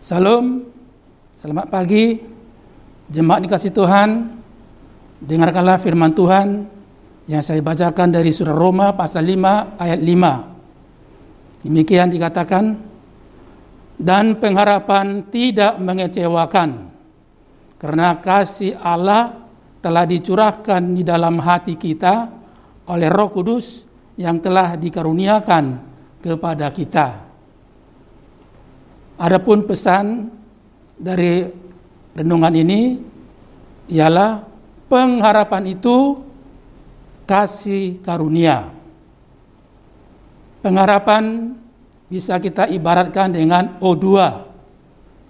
Salam, selamat pagi, jemaat dikasih Tuhan. Dengarkanlah firman Tuhan yang saya bacakan dari surah Roma pasal 5 ayat 5. Demikian dikatakan, dan pengharapan tidak mengecewakan, karena kasih Allah telah dicurahkan di dalam hati kita oleh roh kudus yang telah dikaruniakan kepada kita. Adapun pesan dari renungan ini ialah pengharapan itu kasih karunia. Pengharapan bisa kita ibaratkan dengan O2,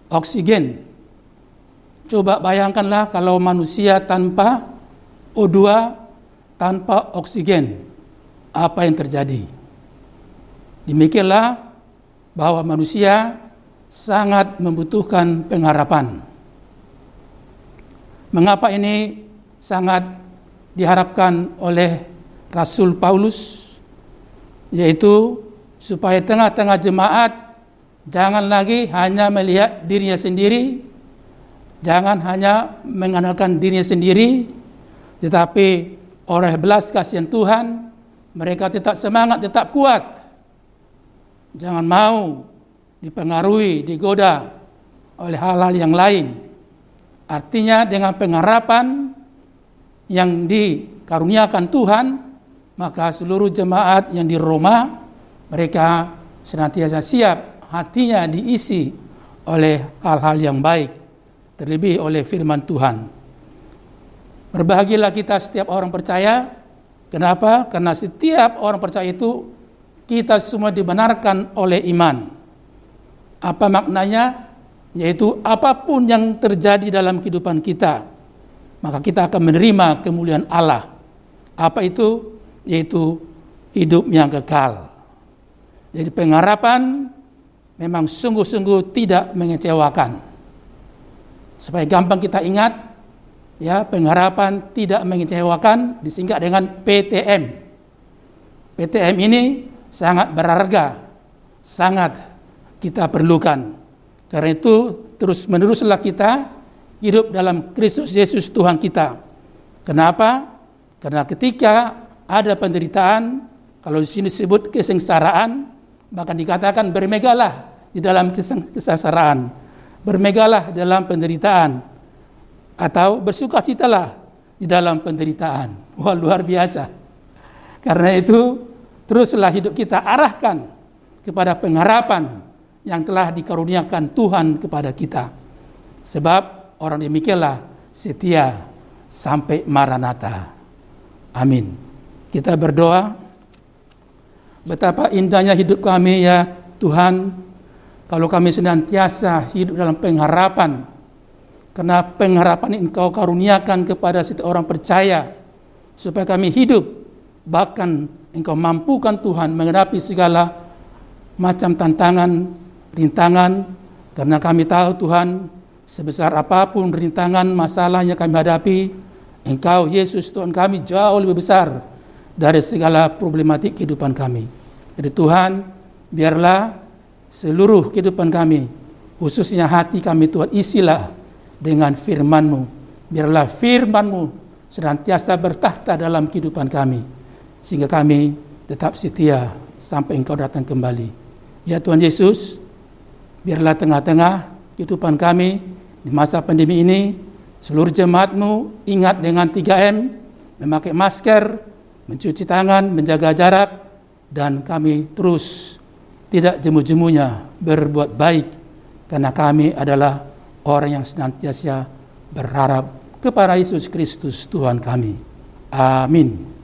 oksigen. Coba bayangkanlah kalau manusia tanpa O2, tanpa oksigen, apa yang terjadi? Demikianlah bahwa manusia sangat membutuhkan pengharapan. Mengapa ini sangat diharapkan oleh Rasul Paulus yaitu supaya tengah-tengah jemaat jangan lagi hanya melihat dirinya sendiri, jangan hanya mengandalkan dirinya sendiri, tetapi oleh belas kasihan Tuhan mereka tetap semangat, tetap kuat. Jangan mau dipengaruhi, digoda oleh hal-hal yang lain. Artinya dengan pengharapan yang dikaruniakan Tuhan, maka seluruh jemaat yang di Roma mereka senantiasa siap hatinya diisi oleh hal-hal yang baik, terlebih oleh firman Tuhan. Berbahagialah kita setiap orang percaya. Kenapa? Karena setiap orang percaya itu kita semua dibenarkan oleh iman. Apa maknanya? Yaitu apa pun yang terjadi dalam kehidupan kita, maka kita akan menerima kemuliaan Allah. Apa itu? Yaitu hidup yang kekal. Jadi pengharapan memang sungguh-sungguh tidak mengecewakan. Supaya gampang kita ingat, ya pengharapan tidak mengecewakan disingkat dengan PTM. PTM ini sangat berharga, sangat kita perlukan. Karena itu terus meneruslah kita hidup dalam Kristus Yesus Tuhan kita. Kenapa? Karena ketika ada penderitaan, kalau di sini disebut kesengsaraan, bahkan dikatakan bermegalah di dalam kesengsaraan, bermegalah dalam penderitaan, atau bersukacitalah di dalam penderitaan. Wah luar biasa. Karena itu teruslah hidup kita arahkan kepada pengharapan yang telah dikaruniakan Tuhan kepada kita. Sebab orang demikianlah setia sampai Maranatha. Amin. Kita berdoa. Betapa indahnya hidup kami ya Tuhan. Kalau kami senantiasa hidup dalam pengharapan. Karena pengharapan engkau karuniakan kepada setiap orang percaya. Supaya kami hidup. Bahkan engkau mampukan Tuhan menghadapi segala macam tantangan rintangan karena kami tahu Tuhan sebesar apa pun rintangan masalah yang kami hadapi Engkau Yesus Tuhan kami jauh lebih besar dari segala problematik kehidupan kami. Jadi Tuhan biarlah seluruh kehidupan kami khususnya hati kami Tuhan isilah dengan firman-Mu. Biarlah firman-Mu senantiasa bertahta dalam kehidupan kami sehingga kami tetap setia sampai Engkau datang kembali. Ya Tuhan Yesus, biarlah tengah-tengah kehidupan kami di masa pandemi ini, seluruh jemaatmu ingat dengan 3M, memakai masker, mencuci tangan, menjaga jarak, dan kami terus tidak jemu-jemunya berbuat baik, karena kami adalah orang yang senantiasa berharap kepada Yesus Kristus Tuhan kami. Amin.